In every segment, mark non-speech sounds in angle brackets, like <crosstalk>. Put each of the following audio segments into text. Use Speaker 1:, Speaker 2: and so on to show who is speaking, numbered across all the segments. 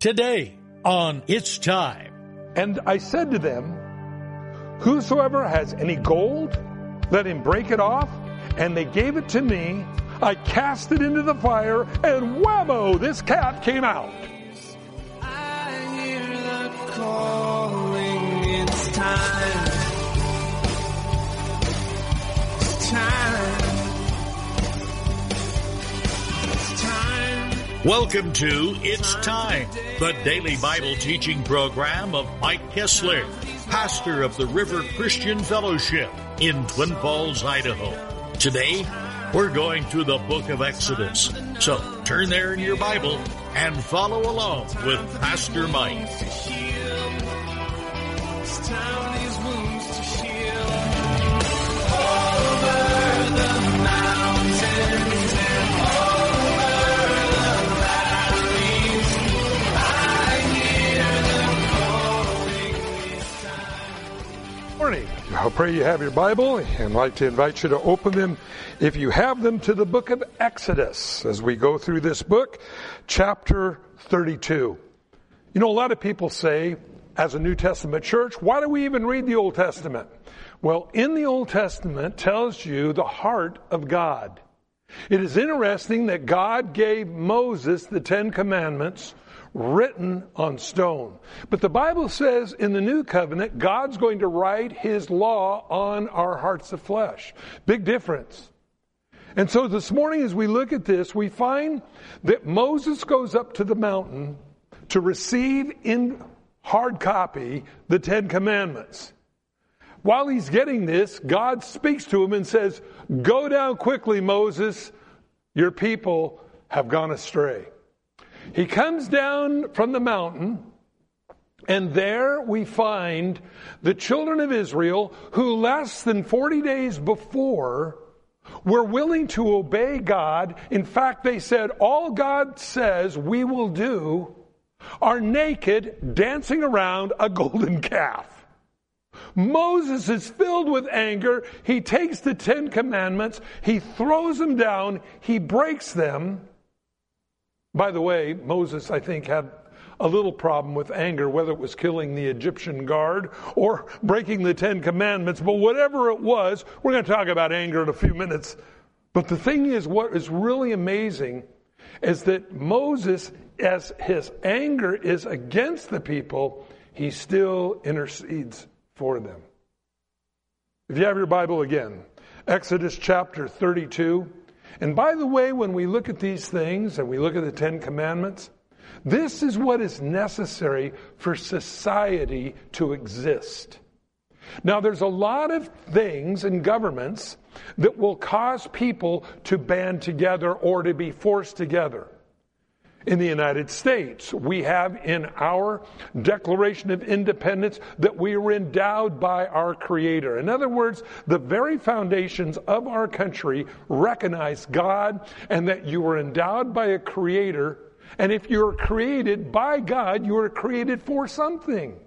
Speaker 1: Today on It's Time.
Speaker 2: And I said to them, Whosoever has any gold, let him break it off. And they gave it to me. I cast it into the fire, and whammo, this cat came out.
Speaker 3: I hear the calling, it's time. It's time.
Speaker 1: Welcome to It's Time, the daily Bible teaching program of Mike Kessler, pastor of the River Christian Fellowship in Twin Falls, Idaho. Today, we're going through the book of Exodus. So turn there in your Bible and follow along with Pastor Mike.
Speaker 2: Pray you have your Bible and like to invite you to open them, if you have them, to the book of Exodus as we go through this book, chapter 32. You know, a lot of people say, as a New Testament church, why do we even read the Old Testament? Well, in the Old Testament tells you the heart of God. It is interesting that God gave Moses the Ten Commandments written on stone. But the Bible says in the New Covenant, God's going to write His law on our hearts of flesh. Big difference. And so this morning, as we look at this, we find that Moses goes up to the mountain to receive in hard copy the Ten Commandments. While he's getting this, God speaks to him and says, Go down quickly, Moses. Your people have gone astray. He comes down from the mountain, and there we find the children of Israel who less than 40 days before were willing to obey God. In fact, they said, All God says we will do are naked, dancing around a golden calf. Moses is filled with anger. He takes the Ten Commandments, he throws them down, he breaks them. By the way, Moses, I think, had a little problem with anger, whether it was killing the Egyptian guard or breaking the Ten Commandments, but whatever it was, we're going to talk about anger in a few minutes. But the thing is, what is really amazing is that Moses, as his anger is against the people, he still intercedes for them. If you have your Bible again, Exodus chapter 32. And by the way, when we look at these things and we look at the Ten Commandments, this is what is necessary for society to exist. Now, there's a lot of things in governments that will cause people to band together or to be forced together. In the United States, we have in our Declaration of Independence that we were endowed by our Creator. In other words, the very foundations of our country recognize God and that you were endowed by a Creator. And if you're created by God, you are created for something.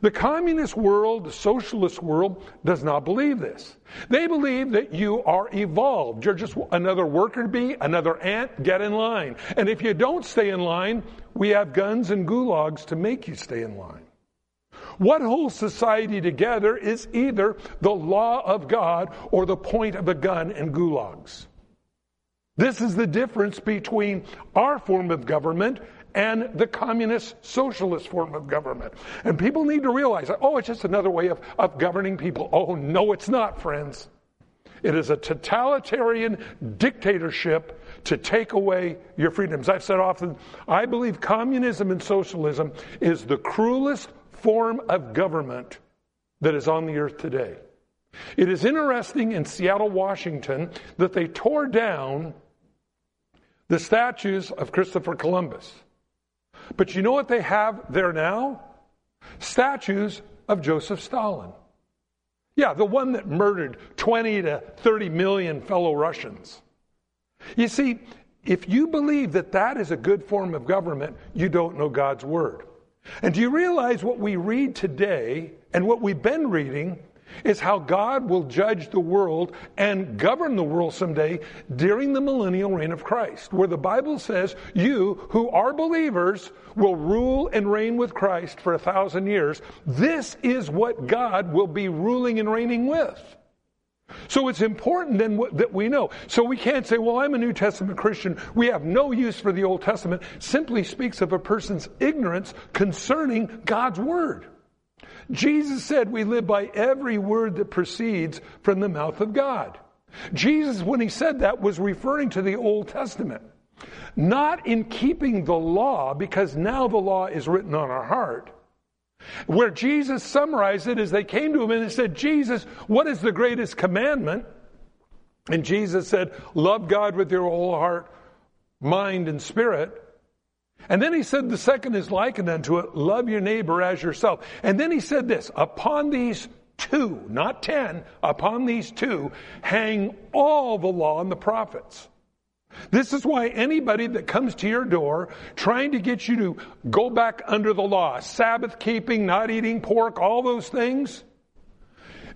Speaker 2: The communist world, the socialist world, does not believe this. They believe that you are evolved. You're just another worker bee, another ant, get in line. And if you don't stay in line, we have guns and gulags to make you stay in line. What holds society together is either the law of God or the point of a gun and gulags. This is the difference between our form of government and the communist socialist form of government. And people need to realize that, oh, it's just another way of, of governing people. Oh, no, it's not, friends. It is a totalitarian dictatorship to take away your freedoms. I've said often, I believe communism and socialism is the cruelest form of government that is on the earth today. It is interesting in Seattle, Washington, that they tore down the statues of Christopher Columbus. But you know what they have there now? Statues of Joseph Stalin. Yeah, the one that murdered 20 to 30 million fellow Russians. You see, if you believe that that is a good form of government, you don't know God's Word. And do you realize what we read today and what we've been reading is how God will judge the world and govern the world someday during the millennial reign of Christ, where the Bible says you who are believers will rule and reign with Christ for a thousand years. This is what God will be ruling and reigning with. So it's important then that we know. So we can't say, well, I'm a New Testament Christian. We have no use for the Old Testament. Simply speaks of a person's ignorance concerning God's Word. Jesus said we live by every word that proceeds from the mouth of God. Jesus, when he said that, was referring to the Old Testament. Not in keeping the law, because now the law is written on our heart. Where Jesus summarized it is they came to him and they said, Jesus, what is the greatest commandment? And Jesus said, Love God with your whole heart, mind, and spirit. And then he said, the second is likened unto it, love your neighbor as yourself. And then he said this, upon these two, not ten, upon these two hang all the law and the prophets. This is why anybody that comes to your door trying to get you to go back under the law, Sabbath keeping, not eating pork, all those things,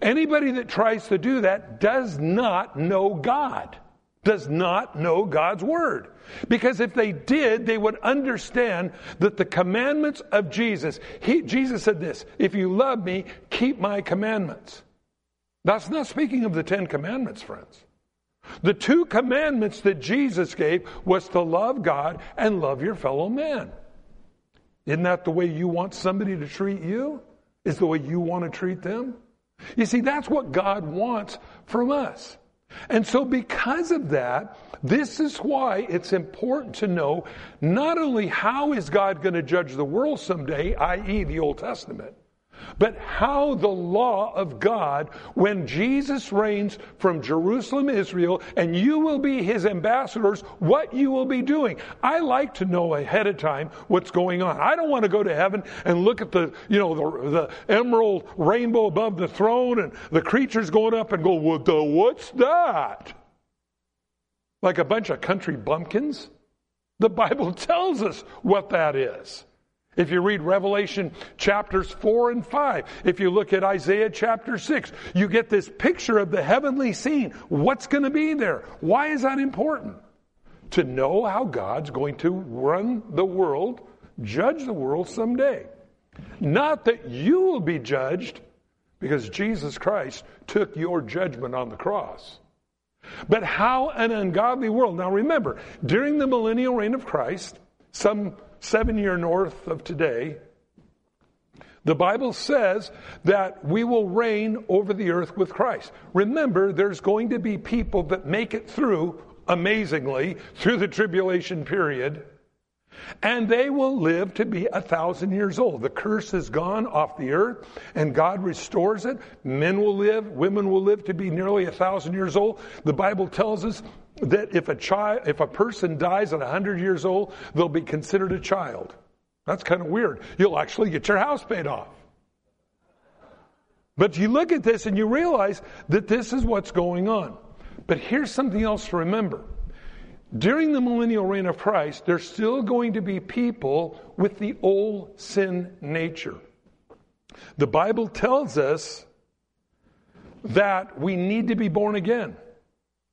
Speaker 2: anybody that tries to do that does not know God does not know God's Word. Because if they did, they would understand that the commandments of Jesus, he, Jesus said this, if you love me, keep my commandments. That's not speaking of the Ten Commandments, friends. The two commandments that Jesus gave was to love God and love your fellow man. Isn't that the way you want somebody to treat you? Is the way you want to treat them? You see, that's what God wants from us. And so, because of that, this is why it's important to know not only how is God going to judge the world someday, i.e., the Old Testament, but how the law of God, when Jesus reigns from Jerusalem, Israel, and you will be his ambassadors, what you will be doing. I like to know ahead of time what's going on. I don't want to go to heaven and look at the, you know, the, the emerald rainbow above the throne and the creatures going up and go, what the, what's that? Like a bunch of country bumpkins? The Bible <laughs> tells us what that is. If you read Revelation chapters 4 and 5, if you look at Isaiah chapter 6, you get this picture of the heavenly scene. What's going to be there? Why is that important? To know how God's going to run the world, judge the world someday. Not that you will be judged, because Jesus Christ took your judgment on the cross. But how an ungodly world. Now remember, during the millennial reign of Christ, some seven year north of today, the Bible says that we will reign over the earth with Christ. Remember, there's going to be people that make it through, amazingly, through the tribulation period, and they will live to be a thousand years old. The curse is gone off the earth, and God restores it. Men will live, women will live to be nearly a thousand years old. The Bible tells us that if a child, if a person dies at a 100 years old, they'll be considered a child. That's kind of weird. You'll actually get your house paid off. But you look at this and you realize that this is what's going on. But here's something else to remember. During the millennial reign of Christ, there's still going to be people with the old sin nature. The Bible tells us that we need to be born again.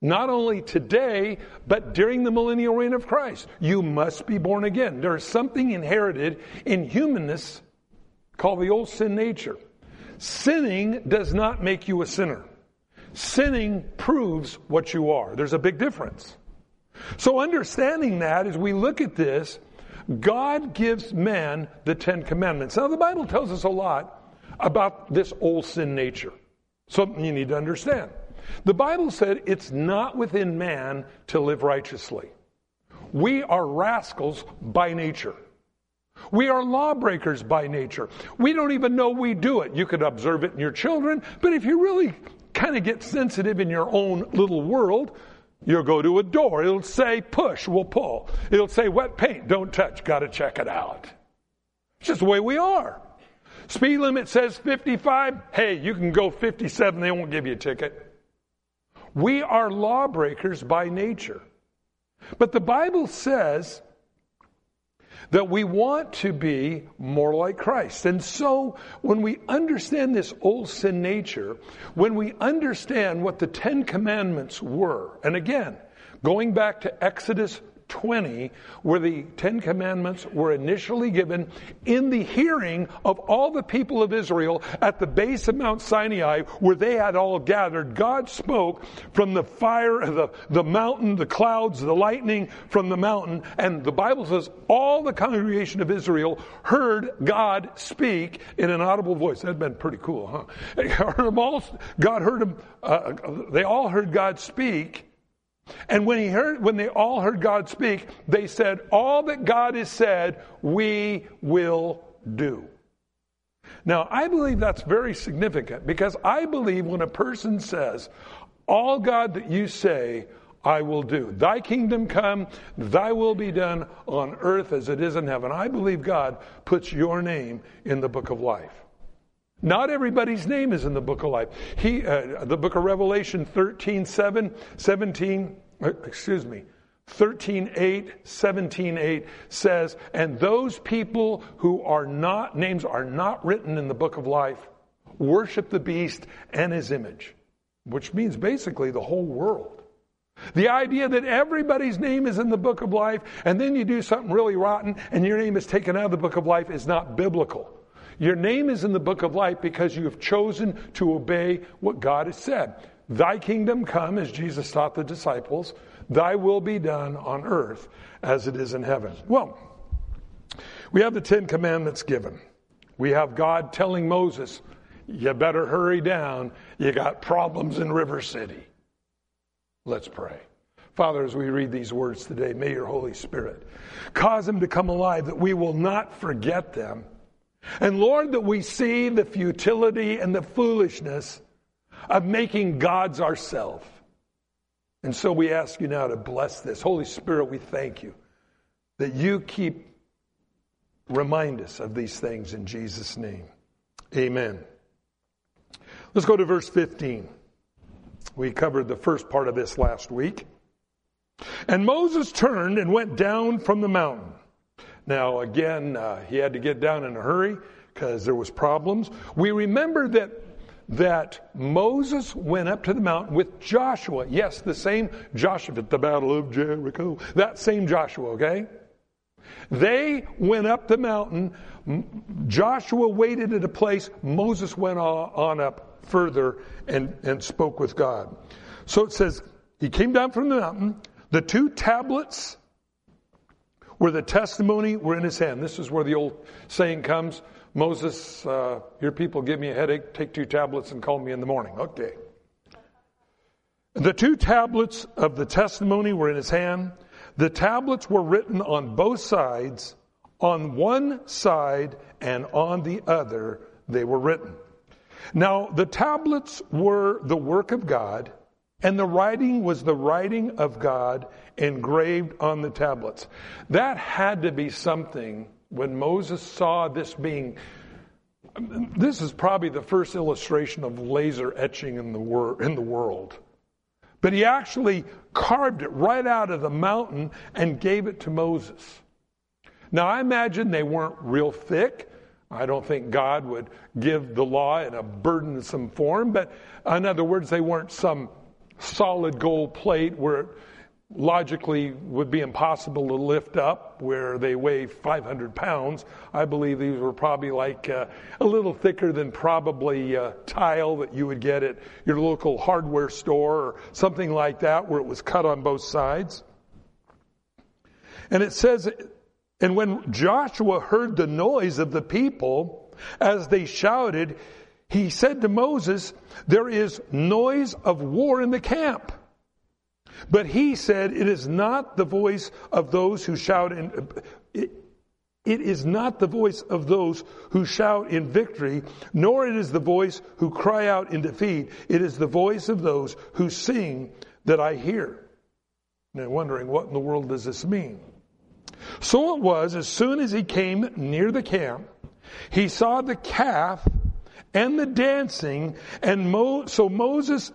Speaker 2: Not only today, but during the millennial reign of Christ. You must be born again. There is something inherited in humanness called the old sin nature. Sinning does not make you a sinner. Sinning proves what you are. There's a big difference. So understanding that as we look at this, God gives man the Ten Commandments. Now the Bible tells us a lot about this old sin nature. Something you need to understand. The Bible said it's not within man to live righteously. We are rascals by nature. We are lawbreakers by nature. We don't even know we do it. You could observe it in your children, but if you really kind of get sensitive in your own little world, you'll go to a door. It'll say push, we'll pull. It'll say wet paint, don't touch, gotta check it out. It's just the way we are. Speed limit says 55. Hey, you can go 57, they won't give you a ticket. We are lawbreakers by nature. But the Bible says that we want to be more like Christ. And so, when we understand this old sin nature, when we understand what the Ten Commandments were, and again, going back to Exodus 20, where the Ten Commandments were initially given in the hearing of all the people of Israel at the base of Mount Sinai, where they had all gathered. God spoke from the fire, the, the mountain, the clouds, the lightning from the mountain, and the Bible says all the congregation of Israel heard God speak in an audible voice. That'd been pretty cool, huh? <laughs> God heard them, uh, they all heard God speak and when he heard, when they all heard God speak, they said, all that God has said, we will do. Now, I believe that's very significant because I believe when a person says, all God that you say, I will do. Thy kingdom come, thy will be done on earth as it is in heaven. I believe God puts your name in the book of life. Not everybody's name is in the book of life. He, uh, the book of Revelation 13, 7, 17, uh, excuse me, 13, 8, 17, 8 says, and those people who are not, names are not written in the book of life, worship the beast and his image, which means basically the whole world. The idea that everybody's name is in the book of life and then you do something really rotten and your name is taken out of the book of life is not biblical. Your name is in the book of life because you have chosen to obey what God has said. Thy kingdom come, as Jesus taught the disciples, thy will be done on earth as it is in heaven. Well, we have the Ten Commandments given. We have God telling Moses, you better hurry down. You got problems in River City. Let's pray. Father, as we read these words today, may your Holy Spirit cause them to come alive that we will not forget them and Lord, that we see the futility and the foolishness of making gods ourselves. And so we ask you now to bless this. Holy Spirit, we thank you that you keep remind us of these things in Jesus' name. Amen. Let's go to verse 15. We covered the first part of this last week. And Moses turned and went down from the mountain. Now, again, uh, he had to get down in a hurry because there was problems. We remember that that Moses went up to the mountain with Joshua. Yes, the same Joshua at the Battle of Jericho. That same Joshua, okay? They went up the mountain. Joshua waited at a place. Moses went on up further and, and spoke with God. So it says, he came down from the mountain. The two tablets where the testimony were in his hand. This is where the old saying comes Moses, uh, your people give me a headache, take two tablets and call me in the morning. Okay. The two tablets of the testimony were in his hand. The tablets were written on both sides. On one side and on the other, they were written. Now, the tablets were the work of God and the writing was the writing of God engraved on the tablets. That had to be something when Moses saw this being. This is probably the first illustration of laser etching in the, wor- in the world. But he actually carved it right out of the mountain and gave it to Moses. Now, I imagine they weren't real thick. I don't think God would give the law in a burdensome form, but in other words, they weren't some solid gold plate where it logically would be impossible to lift up where they weigh 500 pounds. I believe these were probably like uh, a little thicker than probably uh, tile that you would get at your local hardware store or something like that where it was cut on both sides. And it says, and when Joshua heard the noise of the people as they shouted, he said to Moses, There is noise of war in the camp. But he said, It is not the voice of those who shout in. It, it is not the voice of those who shout in victory, nor it is the voice who cry out in defeat. It is the voice of those who sing that I hear. Now, wondering what in the world does this mean? So it was, as soon as he came near the camp, he saw the calf and the dancing. And Mo, so Moses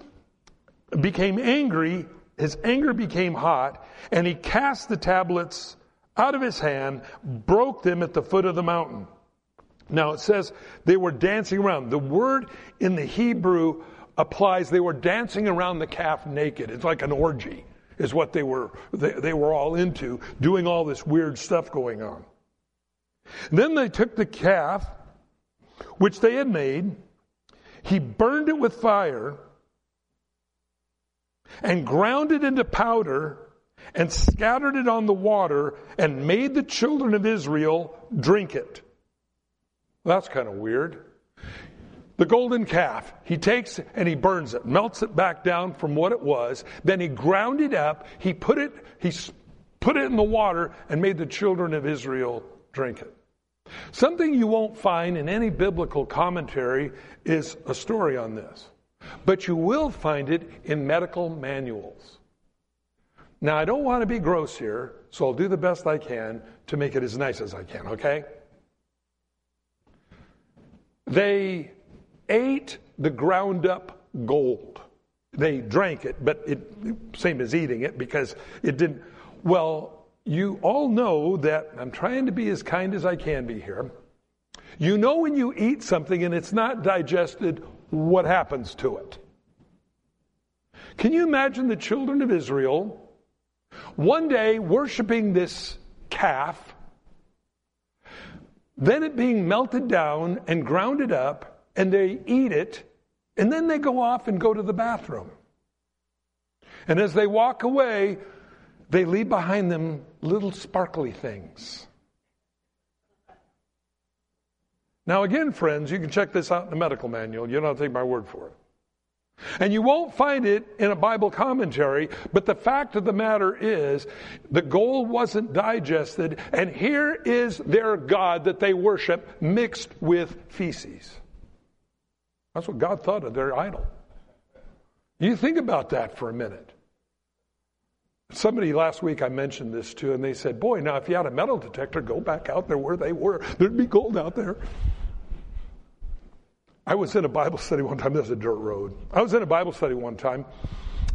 Speaker 2: became angry. His anger became hot and he cast the tablets out of his hand, broke them at the foot of the mountain. Now it says they were dancing around. The word in the Hebrew applies they were dancing around the calf naked. It's like an orgy is what they were they, they were all into, doing all this weird stuff going on. then they took the calf which they had made, he burned it with fire and ground it into powder and scattered it on the water and made the children of Israel drink it. That's kind of weird. The golden calf, he takes and he burns it, melts it back down from what it was. Then he ground it up. He put it, he put it in the water and made the children of Israel drink it. Something you won't find in any biblical commentary is a story on this, but you will find it in medical manuals. Now, I don't want to be gross here, so I'll do the best I can to make it as nice as I can, okay? They ate the ground up gold. They drank it, but it same as eating it because it didn't. Well, you all know that I'm trying to be as kind as I can be here. You know when you eat something and it's not digested, what happens to it? Can you imagine the children of Israel one day worshiping this calf, then it being melted down and grounded up? and they eat it, and then they go off and go to the bathroom. And as they walk away, they leave behind them little sparkly things. Now, again, friends, you can check this out in the medical manual. You don't have to take my word for it. And you won't find it in a Bible commentary, but the fact of the matter is the goal wasn't digested, and here is their God that they worship mixed with feces. That's what God thought of their idol. You think about that for a minute. Somebody last week I mentioned this to, and they said, Boy, now if you had a metal detector, go back out there where they were. There'd be gold out there. I was in a Bible study one time. There's a dirt road. I was in a Bible study one time,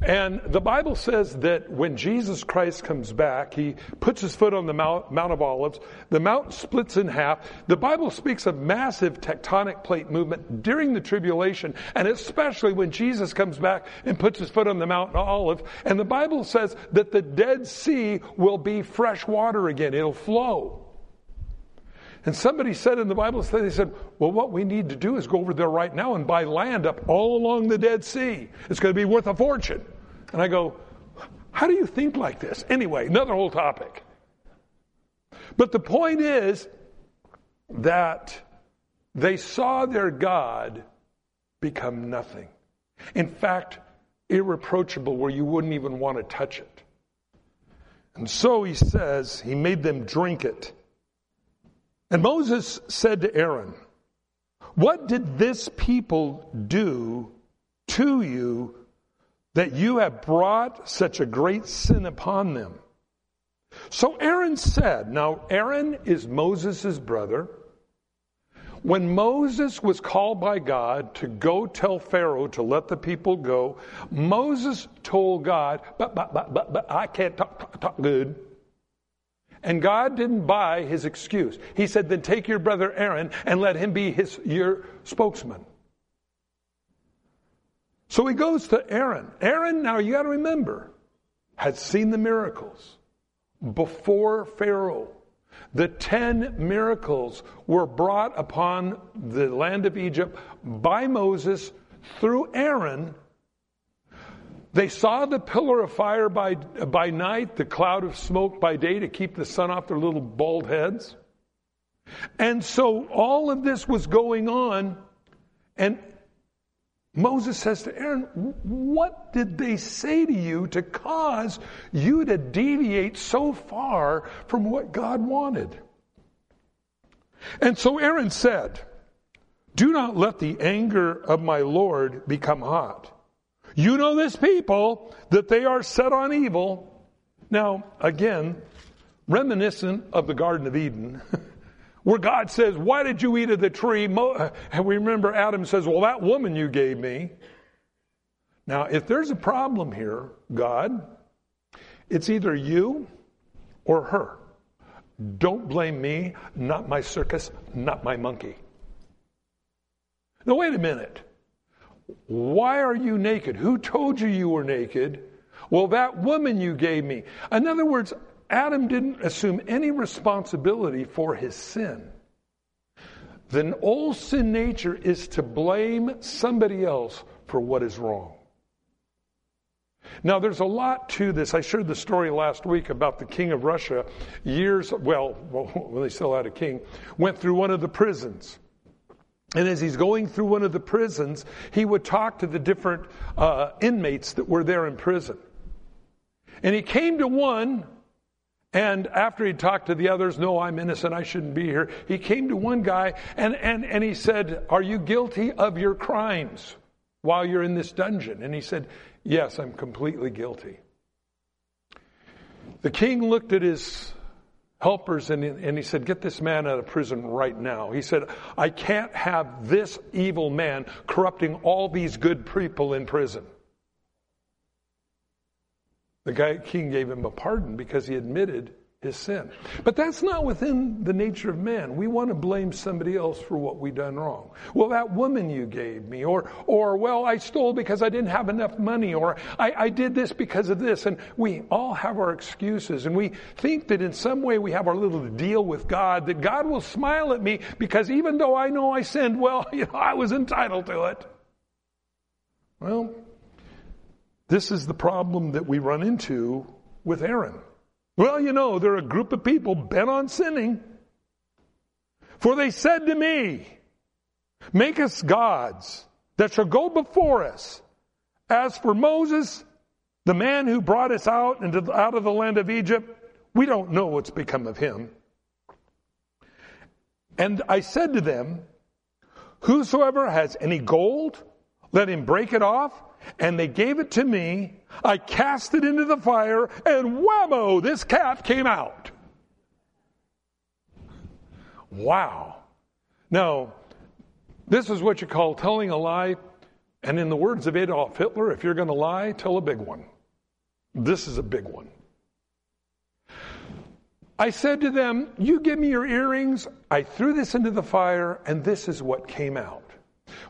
Speaker 2: and the Bible says that when Jesus Christ comes back, he puts his foot on the Mount, Mount, of Olives. The mountain splits in half. The Bible speaks of massive tectonic plate movement during the tribulation, and especially when Jesus comes back and puts his foot on the Mount of Olives. And the Bible says that the Dead Sea will be fresh water again. It'll flow. And somebody said in the Bible, they said, well, what we need to do is go over there right now and buy land up all along the Dead Sea. It's going to be worth a fortune. And I go, how do you think like this? Anyway, another whole topic. But the point is that they saw their God become nothing. In fact, irreproachable where you wouldn't even want to touch it. And so he says, he made them drink it. And Moses said to Aaron, What did this people do to you that you have brought such a great sin upon them? So Aaron said, Now Aaron is Moses' brother. When Moses was called by God to go tell Pharaoh to let the people go, Moses told God, but, but, but, but, but I can't talk, talk, talk good. And God didn't buy his excuse. He said, then take your brother Aaron and let him be his, your spokesman. So he goes to Aaron. Aaron, now you got to remember, had seen the miracles before Pharaoh. The ten miracles were brought upon the land of Egypt by Moses through Aaron they saw the pillar of fire by, by night, the cloud of smoke by day to keep the sun off their little bald heads. And so all of this was going on. And Moses says to Aaron, What did they say to you to cause you to deviate so far from what God wanted? And so Aaron said, Do not let the anger of my Lord become hot. You know this people, that they are set on evil. Now, again, reminiscent of the Garden of Eden, <laughs> where God says, Why did you eat of the tree? And <laughs> we remember Adam says, Well, that woman you gave me. Now, if there's a problem here, God, it's either you or her. Don't blame me, not my circus, not my monkey. Now, wait a minute. Why are you naked? Who told you you were naked? Well, that woman you gave me. In other words, Adam didn't assume any responsibility for his sin. Then old sin nature is to blame somebody else for what is wrong. Now, there's a lot to this. I shared the story last week about the king of Russia, years, well, <laughs> when they still had a king, went through one of the prisons. And as he's going through one of the prisons, he would talk to the different uh, inmates that were there in prison. And he came to one, and after he talked to the others, no, I'm innocent, I shouldn't be here, he came to one guy and, and, and he said, Are you guilty of your crimes while you're in this dungeon? And he said, Yes, I'm completely guilty. The king looked at his helpers and, and he said, Get this man out of prison right now. He said, I can't have this evil man corrupting all these good people in prison. The guy, king gave him a pardon because he admitted his sin. But that's not within the nature of man. We want to blame somebody else for what we done wrong. Well, that woman you gave me, or, or, well, I stole because I didn't have enough money, or I, I did this because of this. And we all have our excuses, and we think that in some way we have our little deal with God, that God will smile at me because even though I know I sinned, well, <laughs> you know, I was entitled to it. Well, this is the problem that we run into with Aaron. Well, you know, they're a group of people bent on sinning. For they said to me, Make us gods that shall go before us. As for Moses, the man who brought us out into, out of the land of Egypt, we don't know what's become of him. And I said to them, Whosoever has any gold, let him break it off and they gave it to me. I cast it into the fire, and whammo, this calf came out. Wow. Now, this is what you call telling a lie. And in the words of Adolf Hitler, if you're going to lie, tell a big one. This is a big one. I said to them, You give me your earrings. I threw this into the fire, and this is what came out.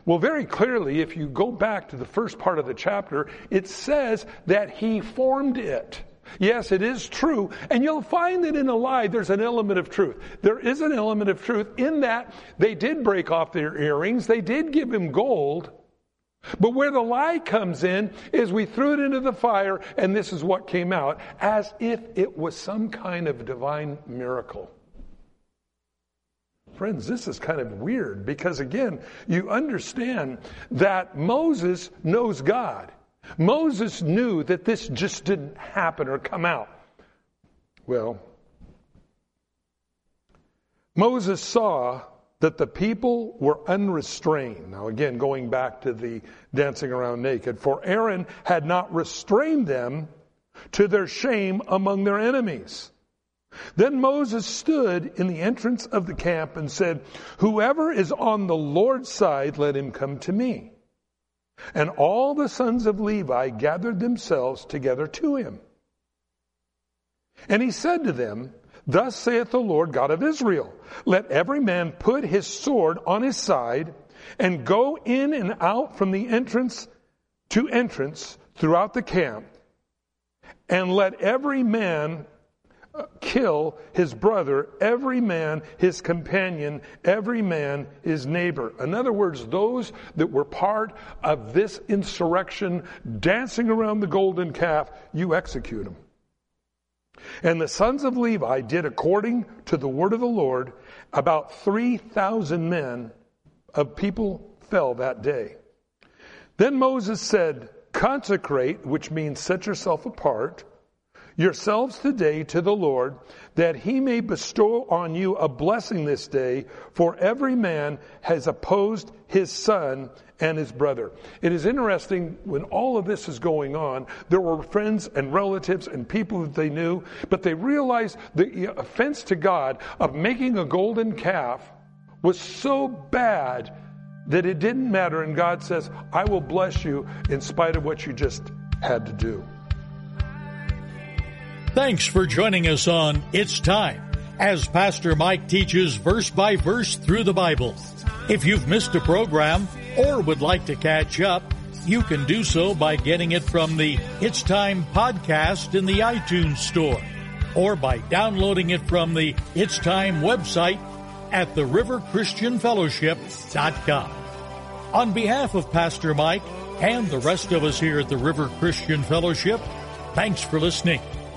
Speaker 2: Well, very clearly, if you go back to the first part of the chapter, it says that he formed it. Yes, it is true. And you'll find that in a lie, there's an element of truth. There is an element of truth in that they did break off their earrings, they did give him gold. But where the lie comes in is we threw it into the fire and this is what came out, as if it was some kind of divine miracle. Friends, this is kind of weird because, again, you understand that Moses knows God. Moses knew that this just didn't happen or come out. Well, Moses saw that the people were unrestrained. Now, again, going back to the dancing around naked, for Aaron had not restrained them to their shame among their enemies. Then Moses stood in the entrance of the camp and said, Whoever is on the Lord's side, let him come to me. And all the sons of Levi gathered themselves together to him. And he said to them, Thus saith the Lord God of Israel, Let every man put his sword on his side and go in and out from the entrance to entrance throughout the camp, and let every man kill his brother, every man his companion, every man his neighbor. In other words, those that were part of this insurrection dancing around the golden calf, you execute them. And the sons of Levi did according to the word of the Lord. About 3,000 men of people fell that day. Then Moses said, consecrate, which means set yourself apart, yourselves today to the Lord, that he may bestow on you a blessing this day, for every man has opposed his son and his brother. It is interesting when all of this is going on, there were friends and relatives and people that they knew, but they realized the offense to God of making a golden calf was so bad that it didn't matter. And God says, I will bless you in spite of what you just had to do.
Speaker 1: Thanks for joining us on It's Time. as Pastor Mike teaches verse by verse through the Bible. If you've missed a program or would like to catch up, you can do so by getting it from the It's Time podcast in the iTunes Store or by downloading it from the It's Time website at theriverchristianfellowship.com. On behalf of Pastor Mike and the rest of us here at the River Christian Fellowship, thanks for listening